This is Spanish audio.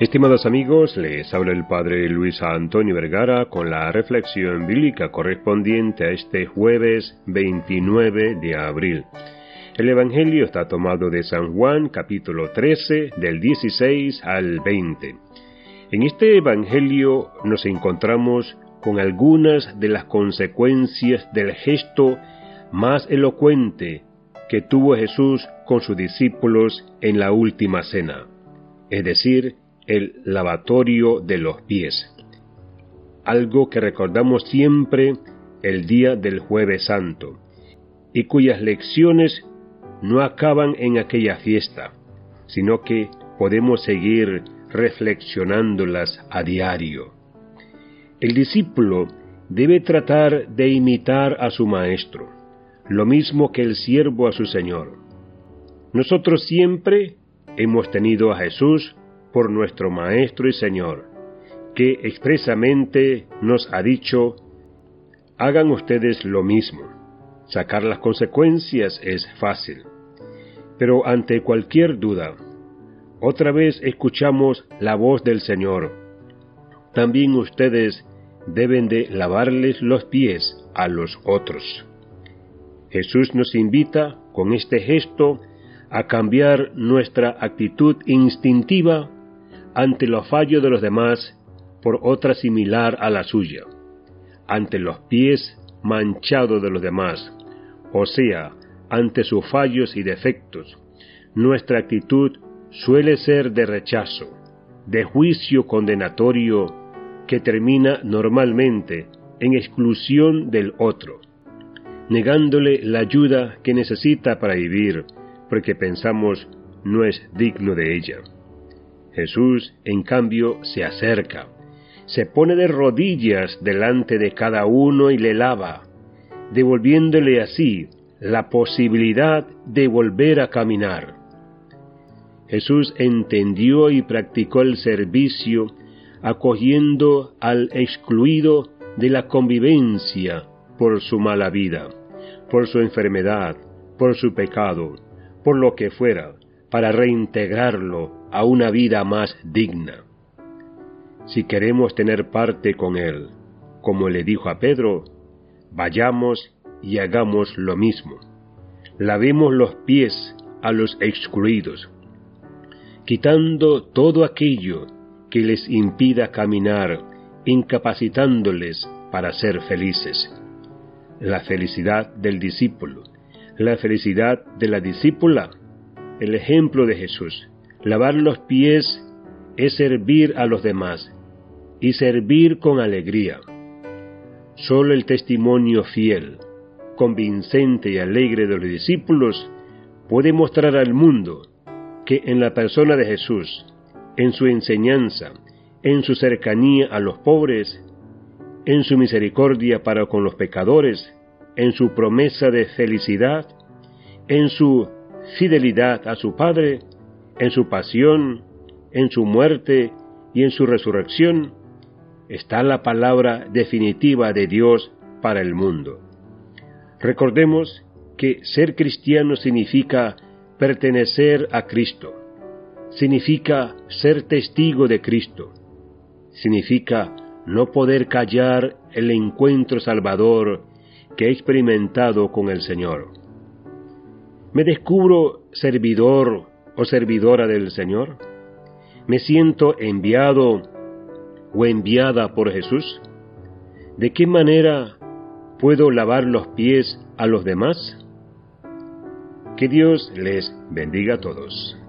Estimados amigos, les habla el Padre Luis Antonio Vergara con la reflexión bíblica correspondiente a este jueves 29 de abril. El Evangelio está tomado de San Juan capítulo 13 del 16 al 20. En este Evangelio nos encontramos con algunas de las consecuencias del gesto más elocuente que tuvo Jesús con sus discípulos en la última cena, es decir, el lavatorio de los pies, algo que recordamos siempre el día del jueves santo, y cuyas lecciones no acaban en aquella fiesta, sino que podemos seguir reflexionándolas a diario. El discípulo debe tratar de imitar a su maestro, lo mismo que el siervo a su Señor. Nosotros siempre hemos tenido a Jesús por nuestro Maestro y Señor, que expresamente nos ha dicho, hagan ustedes lo mismo. Sacar las consecuencias es fácil. Pero ante cualquier duda, otra vez escuchamos la voz del Señor. También ustedes deben de lavarles los pies a los otros. Jesús nos invita con este gesto a cambiar nuestra actitud instintiva ante los fallos de los demás por otra similar a la suya, ante los pies manchados de los demás, o sea, ante sus fallos y defectos. Nuestra actitud suele ser de rechazo, de juicio condenatorio que termina normalmente en exclusión del otro, negándole la ayuda que necesita para vivir, porque pensamos no es digno de ella. Jesús, en cambio, se acerca, se pone de rodillas delante de cada uno y le lava, devolviéndole así la posibilidad de volver a caminar. Jesús entendió y practicó el servicio acogiendo al excluido de la convivencia por su mala vida, por su enfermedad, por su pecado, por lo que fuera, para reintegrarlo a una vida más digna. Si queremos tener parte con Él, como le dijo a Pedro, vayamos y hagamos lo mismo. Lavemos los pies a los excluidos, quitando todo aquello que les impida caminar, incapacitándoles para ser felices. La felicidad del discípulo, la felicidad de la discípula, el ejemplo de Jesús, Lavar los pies es servir a los demás y servir con alegría. Solo el testimonio fiel, convincente y alegre de los discípulos puede mostrar al mundo que en la persona de Jesús, en su enseñanza, en su cercanía a los pobres, en su misericordia para con los pecadores, en su promesa de felicidad, en su fidelidad a su Padre, en su pasión, en su muerte y en su resurrección, está la palabra definitiva de Dios para el mundo. Recordemos que ser cristiano significa pertenecer a Cristo, significa ser testigo de Cristo, significa no poder callar el encuentro salvador que he experimentado con el Señor. Me descubro servidor o servidora del Señor? ¿Me siento enviado o enviada por Jesús? ¿De qué manera puedo lavar los pies a los demás? Que Dios les bendiga a todos.